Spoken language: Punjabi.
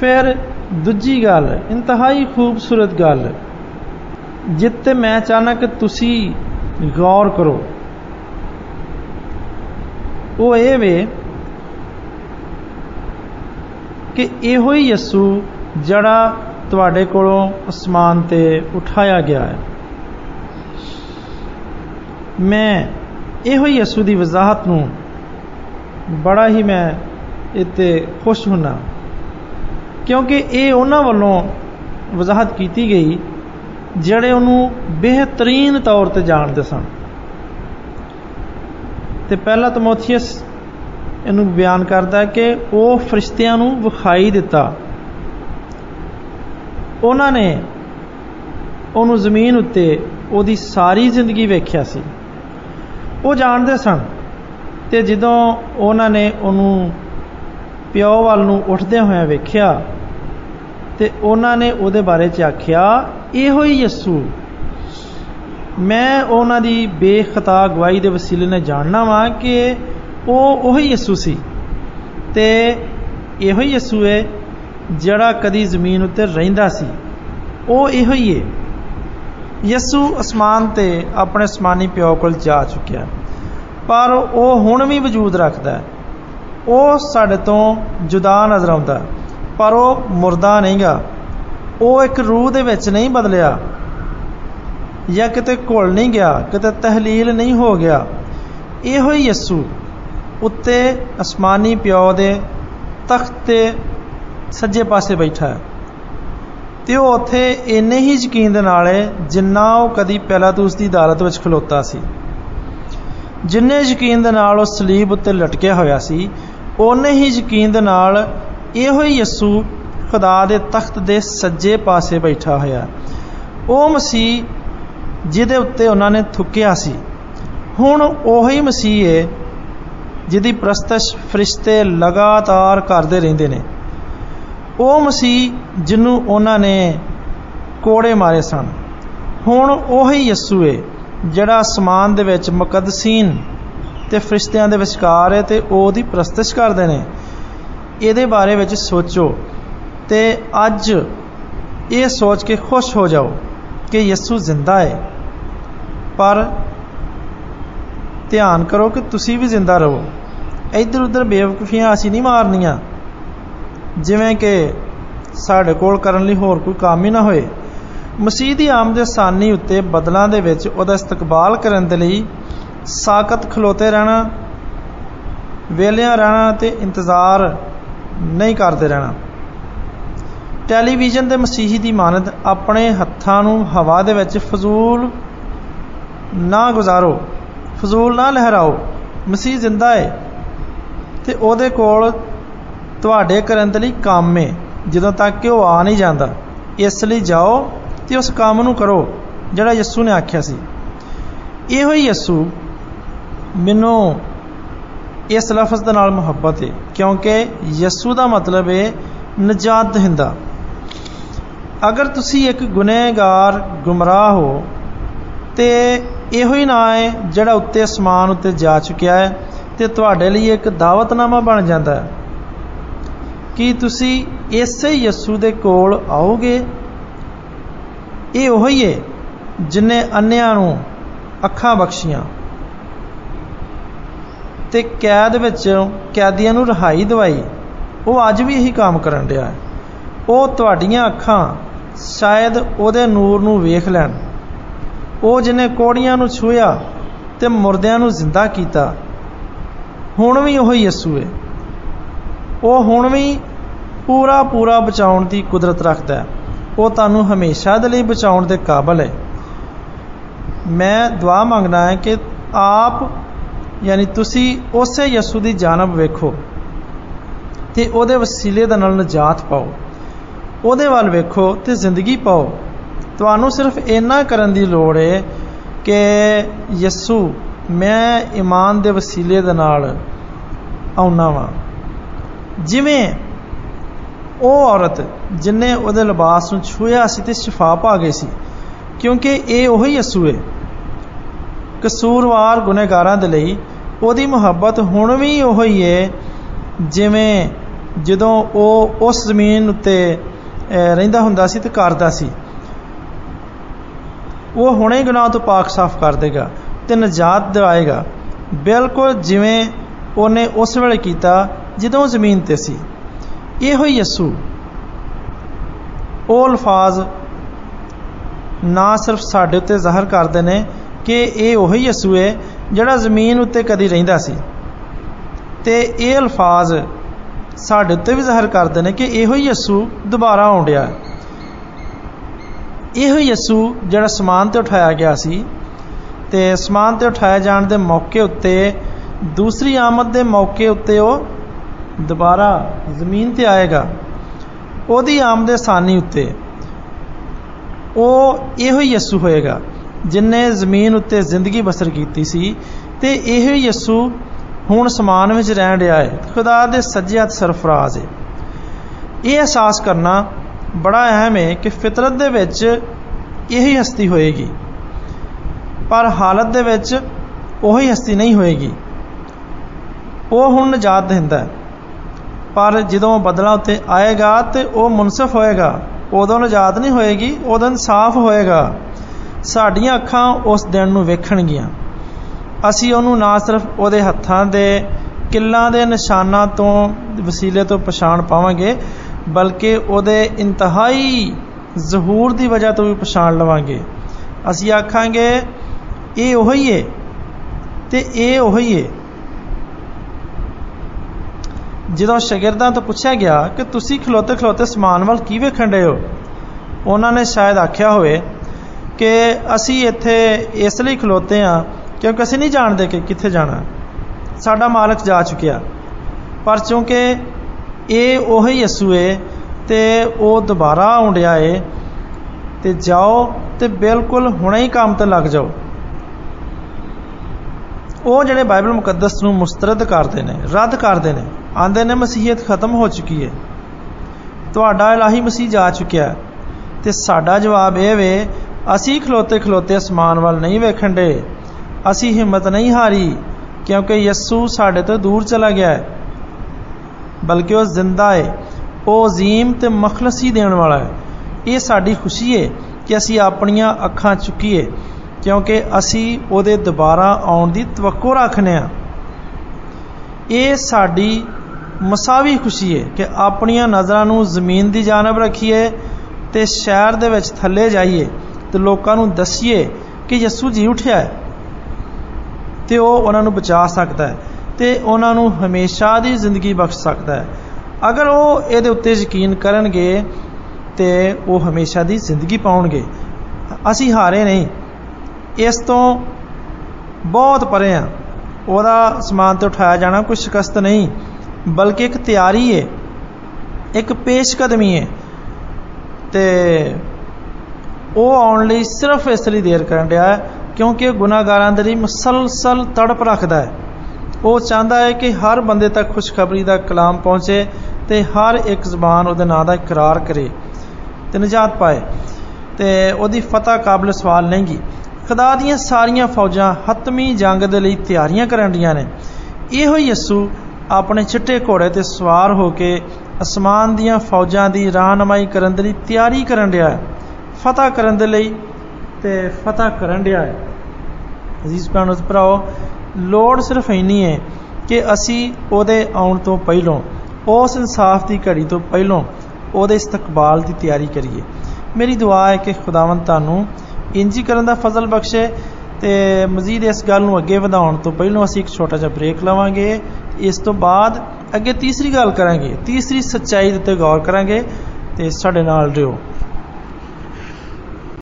ਫਿਰ ਦੂਜੀ ਗੱਲ, ਇੰਤਹਾਈ ਖੂਬਸੂਰਤ ਗੱਲ, ਜਿੱਤੇ ਮੈਂ ਚਾਹਨਾ ਕਿ ਤੁਸੀਂ ਗੌਰ ਕਰੋ। ਉਹ ਇਹ ਵੇ ਕਿ ਇਹੋ ਹੀ ਯਸੂ ਜਿਹੜਾ ਤੁਹਾਡੇ ਕੋਲੋਂ ਅਸਮਾਨ ਤੇ ਉਠਾਇਆ ਗਿਆ ਹੈ। ਮੈਂ ਇਹੋ ਹੀ ਯਸੂ ਦੀ ਵਜ਼ਾਹਤ ਨੂੰ ਬੜਾ ਹੀ ਮੈਂ ਇੱਥੇ ਖੁਸ਼ ਹੁਣਾ ਕਿਉਂਕਿ ਇਹ ਉਹਨਾਂ ਵੱਲੋਂ ਵਜ਼ਾਹਤ ਕੀਤੀ ਗਈ, ਜਿਹੜੇ ਉਹਨੂੰ ਬਿਹਤਰੀਨ ਤੌਰ ਤੇ ਜਾਣਦੇ ਸਨ। ਤੇ ਪਹਿਲਾ ਤਮੋਥੀਅਸ ਇਹਨੂੰ ਬਿਆਨ ਕਰਦਾ ਹੈ ਕਿ ਉਹ ਫਰਿਸ਼ਤਿਆਂ ਨੂੰ ਵਿਖਾਈ ਦਿੱਤਾ। ਉਹਨਾਂ ਨੇ ਉਹਨੂੰ ਜ਼ਮੀਨ ਉੱਤੇ ਉਹਦੀ ਸਾਰੀ ਜ਼ਿੰਦਗੀ ਵੇਖਿਆ ਸੀ। ਉਹ ਜਾਣਦੇ ਸਨ ਤੇ ਜਦੋਂ ਉਹਨਾਂ ਨੇ ਉਹਨੂੰ ਪਿਓ ਵੱਲ ਨੂੰ ਉੱਠਦੇ ਹੋਇਆ ਵੇਖਿਆ ਤੇ ਉਹਨਾਂ ਨੇ ਉਹਦੇ ਬਾਰੇ ਚ ਆਖਿਆ, ਇਹੋ ਹੀ ਯਸੂ, ਮੈਂ ਉਹਨਾਂ ਦੀ ਬੇਖਤਾ ਗਵਾਹੀ ਦੇ ਵਸੀਲੇ ਨਾਲ ਜਾਣਨਾ ਵਾਂ ਕਿ ਉਹ ਉਹੀ ਯਸੂ ਸੀ ਤੇ ਇਹੋ ਹੀ ਯਸੂ ਹੈ ਜਿਹੜਾ ਕਦੀ ਜ਼ਮੀਨ ਉੱਤੇ ਰਹਿੰਦਾ ਸੀ। ਉਹ ਇਹੋ ਹੀ ਹੈ ਯਸੂ ਅਸਮਾਨ ਤੇ ਆਪਣੇ ਅਸਮਾਨੀ ਪਿਓ ਕੋਲ ਜਾ ਚੁੱਕਿਆ। ਪਰ ਉਹ ਹੁਣ ਵੀ ਵਜੂਦ ਰੱਖਦਾ। ਹੈ ਉਹ ਸਾਡੇ ਤੋਂ ਜੁਦਾ ਨਜ਼ਰ ਆਉਂਦਾ। ਪਰ ਉਹ ਮੁਰਦਾ ਨਹੀਂਗਾ। ਉਹ ਇੱਕ ਰੂਹ ਦੇ ਵਿੱਚ ਨਹੀਂ ਬਦਲਿਆ। ਜਾਂ ਕਿਤੇ ਘੁਲ ਨਹੀਂ ਗਿਆ, ਕਿਤੇ ਤਹਲੀਲ ਨਹੀਂ ਹੋ ਗਿਆ। ਇਹੋ ਹੀ ਯਸੂ, ਉੱਤੇ ਅਸਮਾਨੀ ਪਿਓ ਦੇ ਤਖਤ ਤੇ ਸੱਜੇ ਪਾਸੇ ਬੈਠਾ ਹੈ। ਤੇ ਉਹ ਉੱਥੇ ਇੰਨੇ ਹੀ ਯਕੀਨ ਦੇ ਨਾਲ ਹੈ, ਜਿੰਨਾ ਉਹ ਕਦੀ ਪਹਿਲਾਂ ਤੋਂ ਉਸ ਦੀ ਅਦਾਲਤ ਵਿੱਚ ਖਲੋਤਾ ਸੀ। ਜਿੰਨੇ ਯਕੀਨ ਦੇ ਨਾਲ ਉਹ ਸਲੀਬ ਉੱਤੇ ਲਟਕਿਆ ਹੋਇਆ ਸੀ, ਓਨੇ ਹੀ ਯਕੀਨ ਦੇ ਨਾਲ ਇਹੋ ਹੀ ਯਸੂ ਖੁਦਾ ਦੇ ਤਖਤ ਦੇ ਸੱਜੇ ਪਾਸੇ ਬੈਠਾ ਹੋਇਆ। ਉਹ ਮਸੀਹ ਜਿਹਦੇ ਉੱਤੇ ਉਹਨਾਂ ਨੇ ਥੁੱਕਿਆ ਸੀ। ਹੁਣ ਉਹੀ ਮਸੀਹ ਹੈ ਜਿਹਦੀ ਪ੍ਰਸਤਸ਼ ਫਰਿਸ਼ਤੇ ਲਗਾਤਾਰ ਕਰਦੇ ਰਹਿੰਦੇ ਨੇ। ਉਹ ਮਸੀਹ ਜਿਹਨੂੰ ਉਹਨਾਂ ਨੇ ਕੋੜੇ ਮਾਰੇ ਸਨ। ਹੁਣ ਉਹੀ ਯਸੂ ਹੈ ਜਿਹੜਾ ਅਸਮਾਨ ਦੇ ਵਿੱਚ ਮੁਕੱਦਸੀਨ ਤੇ ਫਰਿਸ਼ਤਿਆਂ ਦੇ ਵਿਚਕਾਰ ਹੈ ਤੇ ਉਹਦੀ ਪ੍ਰਸਤਸ਼ ਕਰਦੇ ਨੇ। ਇਹਦੇ ਬਾਰੇ ਵਿੱਚ ਸੋਚੋ ਤੇ ਅੱਜ ਇਹ ਸੋਚ ਕੇ ਖੁਸ਼ ਹੋ ਜਾਓ ਕਿ ਯਿਸੂ ਜ਼ਿੰਦਾ ਹੈ ਪਰ ਧਿਆਨ ਕਰੋ ਕਿ ਤੁਸੀਂ ਵੀ ਜ਼ਿੰਦਾ ਰਹੋ। ਇੱਧਰ ਉੱਧਰ ਬੇਵਕੂਫੀਆਂ ਅਸੀਂ ਨਹੀਂ ਮਾਰਨੀਆਂ। ਜਿਵੇਂ ਕਿ ਸਾਡੇ ਕੋਲ ਕਰਨ ਲਈ ਹੋਰ ਕੋਈ ਕੰਮ ਹੀ ਨਾ ਹੋਏ। ਮਸੀਹ ਦੀ ਆਮਦ ਆਸਾਨੀ ਉੱਤੇ ਬਦਲਾਂ ਦੇ ਵਿੱਚ ਉਹਦਾ ਇਸਤਕਬਾਲ ਕਰਨ ਦੇ ਲਈ ਸਾਕਤ ਖਲੋਤੇ ਰਹਿਣਾ ਵੇਲਿਆਂ ਰਹਿਣਾ ਤੇ ਇੰਤਜ਼ਾਰ ਨਹੀਂ ਕਰਦੇ ਰਹਿਣਾ। ਟੈਲੀਵਿਜ਼ਨ ਦੇ ਮਸੀਹੀ ਦੀ ਮਾਨਦ ਆਪਣੇ ਹੱਥਾਂ ਨੂੰ ਹਵਾ ਦੇ ਵਿੱਚ ਫਜ਼ੂਲ ਨਾ ਗੁਜ਼ਾਰੋ, ਫਜ਼ੂਲ ਨਾ ਲਹਿਰਾਓ, ਮਸੀਹ ਜ਼ਿੰਦਾ ਹੈ ਤੇ ਉਹਦੇ ਕੋਲ ਤੁਹਾਡੇ ਕਰਨ ਦੇ ਲਈ ਕੰਮ ਹੈ ਜਦੋਂ ਤੱਕ ਕਿ ਉਹ ਆ ਨਹੀਂ ਜਾਂਦਾ। ਇਸ ਲਈ ਜਾਓ ਤੇ ਉਸ ਕੰਮ ਨੂੰ ਕਰੋ, ਜਿਹੜਾ ਯਿਸੂ ਨੇ ਆਖਿਆ ਸੀ। ਇਹੋ ਹੀ ਯਿਸੂ ਮੈਨੂੰ ਇਸ ਲਫ਼ਜ਼ ਦੇ ਨਾਲ ਮੁਹੱਬਤ ਹੈ ਕਿਉਂਕਿ ਯਿਸੂ ਦਾ ਮਤਲਬ ਹੈ ਨਜਾਤ ਦਹਿੰਦਾ ਅਗਰ ਤੁਸੀਂ ਇੱਕ ਗੁਨਹਗਾਰ ਗੁੰਮਰਾਹ ਹੋ, ਤੇ ਇਹੋ ਹੀ ਨਾਂ ਹੈ ਜਿਹੜਾ ਉੱਤੇ ਅਸਮਾਨ ਉੱਤੇ ਜਾ ਚੁੱਕਿਆ ਹੈ ਤੇ ਤੁਹਾਡੇ ਲਈ ਇੱਕ ਦਾਵਤਨਾਮਾ ਬਣ ਜਾਂਦਾ ਹੈ। ਕਿ ਤੁਸੀਂ ਇਸੇ ਯਿਸੂ ਦੇ ਕੋਲ ਆਓਗੇ? ਇਹ ਉਹ ਹੀ ਹੈ ਜਿਨੇ ਅੰਨਿਆਂ ਨੂੰ ਅੱਖਾਂ ਬਖਸ਼ੀਆਂ। ਤੇ ਕੈਦ ਵਿੱਚ ਕੈਦੀਆਂ ਨੂੰ ਰਹਾਈ ਦਵਾਈ। ਉਹ ਅੱਜ ਵੀ ਇਹੀ ਕੰਮ ਕਰਨ ਰਿਹਾ ਹੈ। ਉਹ ਤੁਹਾਡੀਆਂ ਅੱਖਾਂ ਸ਼ਾਇਦ ਉਹਦੇ ਨੂਰ ਨੂੰ ਵੇਖ ਲੈਣ। ਉਹ ਜਿਨੇ ਕੋੜੀਆਂ ਨੂੰ ਛੂਇਆ ਤੇ ਮੁਰਦਿਆਂ ਨੂੰ ਜ਼ਿੰਦਾ ਕੀਤਾ। ਹੁਣ ਵੀ ਉਹ ਯਿਸੂ ਹੈ। ਉਹ ਹੁਣ ਵੀ ਪੂਰਾ ਪੂਰਾ ਬਚਾਉਣ ਦੀ ਕੁਦਰਤ ਰੱਖਦਾ ਹੈ। ਉਹ ਤੁਹਾਨੂੰ ਹਮੇਸ਼ਾ ਦੇ ਲਈ ਬਚਾਉਣ ਦੇ ਕਾਬਲ ਹੈ। ਮੈਂ ਦੁਆ ਮੰਗਣਾ ਹੈ ਕਿ ਆਪ ਯਾਨੀ ਤੁਸੀਂ ਉਸੇ ਯਿਸੂ ਦੀ ਜਾਨਬ ਵੇਖੋ ਤੇ ਉਹਦੇ ਵਸੀਲੇ ਦੇ ਨਾਲ ਨਜਾਤ ਪਾਓ। ਉਹਦੇ ਵੱਲ ਵੇਖੋ ਤੇ ਜ਼ਿੰਦਗੀ ਪਾਓ। ਤੁਹਾਨੂੰ ਸਿਰਫ ਇੰਨਾ ਕਰਨ ਦੀ ਲੋੜ ਹੈ ਕਿ ਯਿਸੂ, ਮੈਂ ਈਮਾਨ ਦੇ ਵਸੀਲੇ ਦੇ ਨਾਲ ਆਉਣਾ ਵਾਂ। ਜਿਵੇਂ ਉਹ ਔਰਤ ਜਿਨੇ ਉਹਦੇ ਲਿਬਾਸ ਨੂੰ ਛੂਇਆ ਸੀ ਤੇ ਸ਼ਿਫਾ ਪਾ ਗਈ ਸੀ, ਕਿਉਂਕਿ ਇਹ ਉਹੀ ਯਿਸੂ ਹੈ ਕਸੂਰਵਾਰ ਗੁਨਹਗਾਰਾਂ ਦੇ ਲਈ ਉਹਦੀ ਮੁਹੱਬਤ ਹੁਣ ਵੀ ਉਹੀ ਹੈ ਜਿਵੇਂ ਜਦੋਂ ਉਹ ਉਸ ਜ਼ਮੀਨ ਉੱਤੇ ਰਹਿੰਦਾ ਹੁੰਦਾ ਸੀ ਤੇ ਕਰਦਾ ਸੀ। ਉਹ ਹੁਣੇ ਗੁਨਾਹ ਤੋਂ ਪਾਕ ਸਾਫ਼ ਕਰ ਦੇਗਾ ਤੇ ਨਜਾਤ ਦਿਵਾਏਗਾ। ਬਿਲਕੁਲ ਜਿਵੇਂ ਉਹਨੇ ਉਸ ਵੇਲੇ ਕੀਤਾ ਜਦੋਂ ਜ਼ਮੀਨ ਤੇ ਸੀ। ਇਹੋ ਹੀ ਯਸੂ ਉਹ ਅਲਫਾਜ਼ ਨਾ ਸਿਰਫ ਸਾਡੇ ਉੱਤੇ ਜ਼ਾਹਰ ਕਰਦੇ ਨੇ ਕਿ ਇਹ ਉਹੀ ਯਸੂ ਹੈ ਜਿਹੜਾ ਜ਼ਮੀਨ ਉੱਤੇ ਕਦੀ ਰਹਿੰਦਾ ਸੀ। ਤੇ ਇਹ ਅਲਫਾਜ਼ ਸਾਡੇ ਉੱਤੇ ਵੀ ਜ਼ਾਹਰ ਕਰਦੇ ਨੇ ਕਿ ਇਹੋ ਹੀ ਯਸੂ ਦੁਬਾਰਾ ਆਉਂਦਿਆ ਇਹੋ ਹੀ ਯਸੂ ਜਿਹੜਾ ਸਮਾਨ ਤੇ ਉਠਾਇਆ ਗਿਆ ਸੀ ਤੇ ਸਮਾਨ ਤੇ ਉਠਾਇਆ ਜਾਣ ਦੇ ਮੌਕੇ ਉੱਤੇ, ਦੂਸਰੀ ਆਮਦ ਦੇ ਮੌਕੇ ਉੱਤੇ ਉਹ ਦੁਬਾਰਾ ਜ਼ਮੀਨ ਤੇ ਆਏਗਾ। ਉਹਦੀ ਆਮਦ ਸਾਨੀ ਉੱਤੇ ਉਹ ਇਹੋ ਹੀ ਯਸੂ ਹੋਏਗਾ। ਜਿਨਨੇ ਜ਼ਮੀਨ ਉੱਤੇ ਜ਼ਿੰਦਗੀ ਬਸਰ ਕੀਤੀ ਸੀ ਤੇ ਇਹੋ ਹੀ ਯਸੂ ਹੁਣ ਸਮਾਨ ਵਿੱਚ ਰਹਿਣ ਰਿਹਾ ਹੈ। ਖੁਦਾ ਦੇ ਸੱਜੇ ਹੱਥ ਸਰਫਰਾਜ਼ ਹੈ। ਇਹ ਅਹਿਸਾਸ ਕਰਨਾ ਬੜਾ ਅਹਿਮ ਹੈ ਕਿ ਫਿਤਰਤ ਦੇ ਵਿੱਚ ਇਹੀ ਹਸਤੀ ਹੋਏਗੀ, ਪਰ ਹਾਲਤ ਦੇ ਵਿੱਚ ਉਹੀ ਹਸਤੀ ਨਹੀਂ ਹੋਏਗੀ। ਉਹ ਹੁਣ ਨਜਾਤ ਦਿੰਦਾ ਹੈ, ਪਰ ਜਦੋਂ ਬਦਲਾ ਉੱਤੇ ਆਏਗਾ ਤੇ ਉਹ ਮੁਨਸਫ ਹੋਏਗਾ, ਉਦੋਂ ਨਜਾਤ ਨਹੀਂ ਹੋਏਗੀ, ਉਦੋਂ ਇਨਸਾਫ ਹੋਏਗਾ। ਸਾਡੀਆਂ ਅੱਖਾਂ ਉਸ ਦਿਨ ਨੂੰ ਵੇਖਣਗੀਆਂ। ਅਸੀਂ ਉਹਨੂੰ ਨਾ ਸਿਰਫ ਉਹਦੇ ਹੱਥਾਂ ਦੇ ਕਿੱਲਾਂ ਦੇ ਨਿਸ਼ਾਨਾਂ ਤੋਂ, ਵਸੀਲੇ ਤੋਂ ਪਛਾਣ ਪਾਵਾਂਗੇ, ਬਲਕਿ ਉਹਦੇ ਇੰਤਹਾਈ ਜ਼ਹੂਰ ਦੀ ਵਜ੍ਹਾ ਤੋਂ ਵੀ ਪਛਾਣ ਲਵਾਂਗੇ। ਅਸੀਂ ਆਖਾਂਗੇ, ਇਹ ਉਹੀ ਏ ਤੇ ਇਹ ਉਹੀ ਏ। ਜਦੋਂ ਸ਼ਾਗਿਰਦਾਂ ਤੋਂ ਪੁੱਛਿਆ ਗਿਆ ਕਿ ਤੁਸੀਂ ਖਲੋਤੇ ਖਲੋਤੇ ਸਮਾਨ ਵੱਲ ਕੀ ਵੇਖਣ ਰਹੇ ਹੋ, ਉਹਨਾਂ ਨੇ ਸ਼ਾਇਦ ਆਖਿਆ ਹੋਵੇ ਕਿ ਅਸੀਂ ਇੱਥੇ ਇਸ ਲਈ ਖਲੋਤੇ ਆ ਕਿਉਂਕਿ ਅਸੀਂ ਨਹੀਂ ਜਾਣਦੇ ਕਿ ਕਿੱਥੇ ਜਾਣਾ। ਸਾਡਾ ਮਾਲਕ ਜਾ ਚੁੱਕਿਆ। ਪਰ ਕਿਉਂਕਿ ਇਹ ਉਹੀ ਯਸੂ ਏ ਤੇ ਉਹ ਦੁਬਾਰਾ ਆਉਂਦਿਆ ਏ ਤੇ ਜਾਓ ਤੇ ਬਿਲਕੁਲ ਹੁਣੇ ਹੀ ਕੰਮ ਤੇ ਲੱਗ ਜਾਓ। ਉਹ ਜਿਹੜੇ ਬਾਈਬਲ ਮੁਕੱਦਸ ਨੂੰ ਮੁਸਤਰਦ ਕਰਦੇ ਨੇ, ਰੱਦ ਕਰਦੇ ਨੇ, ਆਂਦੇ ਨੇ ਮਸੀਹਤ ਖਤਮ ਹੋ ਚੁੱਕੀ ਹੈ ਤੁਹਾਡਾ ਇਲਾਹੀ ਮਸੀਹ ਜਾ ਚੁੱਕਿਆ। ਤੇ ਸਾਡਾ ਜਵਾਬ ਇਹ ਵੇ ਅਸੀਂ ਖਲੋਤੇ ਖਲੋਤੇ ਅਸਮਾਨ ਵੱਲ ਨਹੀਂ ਵੇਖਣ ਦੇ। ਅਸੀਂ ਹਿੰਮਤ ਨਹੀਂ ਹਾਰੀ, ਕਿਉਂਕਿ ਯਸੂ ਸਾਡੇ ਤੋਂ ਦੂਰ ਚਲਾ ਗਿਆ ਹੈ। ਬਲਕਿ ਉਹ ਜ਼ਿੰਦਾ ਹੈ, ਉਹ ਅਜ਼ੀਮ ਤੇ ਮਖਲਸੀ ਦੇਣ ਵਾਲਾ ਹੈ। ਇਹ ਸਾਡੀ ਖੁਸ਼ੀ ਹੈ ਕਿ ਅਸੀਂ ਆਪਣੀਆਂ ਅੱਖਾਂ ਚੁੱਕੀਏ, ਕਿਉਂਕਿ ਅਸੀਂ ਉਹਦੇ ਦੁਬਾਰਾ ਆਉਣ ਦੀ ਤਵੱਕੋ ਰੱਖਨੇ ਆ ਇਹ ਸਾਡੀ ਮਸਾਵੀ ਖੁਸ਼ੀ ਹੈ ਕਿ ਆਪਣੀਆਂ ਨਜ਼ਰਾਂ ਨੂੰ ਜ਼ਮੀਨ ਦੀ ਜਾਨਬ ਰੱਖੀਏ ਤੇ ਸ਼ਹਿਰ ਦੇ ਵਿੱਚ ਥੱਲੇ ਜਾਈਏ। ਤੇ ਲੋਕਾਂ ਨੂੰ ਦੱਸੀਏ ਕਿ ਯਿਸੂ ਜੀ ਉਠਿਆ ਹੈ ਤੇ ਉਹ ਉਹਨਾਂ ਨੂੰ ਬਚਾ ਸਕਦਾ ਹੈ ਤੇ ਉਹਨਾਂ ਨੂੰ ਹਮੇਸ਼ਾ ਦੀ ਜ਼ਿੰਦਗੀ ਬਖਸ਼ ਸਕਦਾ ਹੈ। ਅਗਰ ਉਹ ਇਹਦੇ ਉੱਤੇ ਯਕੀਨ ਕਰਨਗੇ ਤੇ ਉਹ ਹਮੇਸ਼ਾ ਦੀ ਜ਼ਿੰਦਗੀ ਪਾਉਣਗੇ। ਅਸੀਂ ਹਾਰੇ ਨਹੀਂ। ਇਸ ਤੋਂ ਬਹੁਤ ਪਰੇ ਆ ਉਹਦਾ ਸਮਾਨ ਤੇ ਉਠਾਇਆ ਜਾਣਾ ਕੋਈ ਸ਼ਿਕਸਤ ਨਹੀਂ, ਬਲਕਿ ਇੱਕ ਤਿਆਰੀ ਹੈ ਇੱਕ ਪੇਸ਼ਕਦਮੀ ਹੈ ਤੇ ਉਹ ਆਉਣ ਲਈ ਸਿਰਫ ਇਸ ਲਈ ਦੇਰ ਕਰਨ ਰਿਹਾ ਹੈ, ਕਿਉਂਕਿ ਗੁਨਾਹਗਾਰਾਂ ਦੇ ਲਈ ਮੁਸਲਸਲ ਤੜਪ ਰੱਖਦਾ ਹੈ। ਉਹ ਚਾਹੁੰਦਾ ਹੈ ਕਿ ਹਰ ਬੰਦੇ ਤੱਕ ਖੁਸ਼ਖਬਰੀ ਦਾ ਕਲਾਮ ਪਹੁੰਚੇ ਤੇ ਹਰ ਇੱਕ ਜ਼ਬਾਨ ਉਹਦੇ ਨਾਂ ਦਾ ਇਕਰਾਰ ਕਰੇ ਤੇ ਨਜਾਤ ਪਾਏ ਤੇ ਉਹਦੀ ਫਤਹ ਕਾਬਲ ਸਵਾਲ ਨਹੀਂਗੀ ਖੁਦਾ ਦੀਆਂ ਸਾਰੀਆਂ ਫੌਜਾਂ ਹਤਮੀ ਜੰਗ ਦੇ ਲਈ ਤਿਆਰੀਆਂ ਕਰਨ ਦੀਆਂ ਨੇ। ਇਹੋ ਹੀ ਯਸੂ ਆਪਣੇ ਚਿੱਟੇ ਘੋੜੇ ਤੇ ਸਵਾਰ ਹੋ ਕੇ ਅਸਮਾਨ ਦੀਆਂ ਫੌਜਾਂ ਦੀ ਰਾਹਨਮਾਈ ਕਰਨ ਦੇ ਲਈ ਤਿਆਰੀ ਕਰਨ ਰਿਹਾ ਹੈ। ਫਤਹ ਕਰਨ ਦੇ ਲਈ ਤੇ ਫਤਹ ਕਰਨ ਰਿਹਾ ਹੈ। ਅਜ਼ੀਜ਼ ਭੈਣੋ ਭਰਾਓ ਲੋੜ ਸਿਰਫ ਇੰਨੀ ਹੈ ਕਿ ਅਸੀਂ ਉਹਦੇ ਆਉਣ ਤੋਂ ਪਹਿਲਾਂ, ਉਸ ਇਨਸਾਫ ਦੀ ਘੜੀ ਤੋਂ ਪਹਿਲਾਂ ਉਹਦੇ ਇਸਤਕਬਾਲ ਦੀ ਤਿਆਰੀ ਕਰੀਏ। ਮੇਰੀ ਦੁਆ ਹੈ ਕਿ ਖੁਦਾਵੰਦ ਤੁਹਾਨੂੰ ਇੰਜੀ ਕਰਨ ਦਾ ਫਜ਼ਲ ਬਖਸ਼ੇ ਤੇ ਮਜ਼ੀਦ ਇਸ ਗੱਲ ਨੂੰ ਅੱਗੇ ਵਧਾਉਣ ਤੋਂ ਪਹਿਲਾਂ ਅਸੀਂ ਇੱਕ ਛੋਟਾ ਜਿਹਾ ਬ੍ਰੇਕ ਲਵਾਂਗੇ। ਇਸ ਤੋਂ ਬਾਅਦ ਅੱਗੇ ਤੀਸਰੀ ਗੱਲ ਕਰਾਂਗੇ, ਤੀਸਰੀ ਸੱਚਾਈ ਦੇ ਉੱਤੇ ਗੌਰ ਕਰਾਂਗੇ ਤੇ ਸਾਡੇ ਨਾਲ ਰਹੋ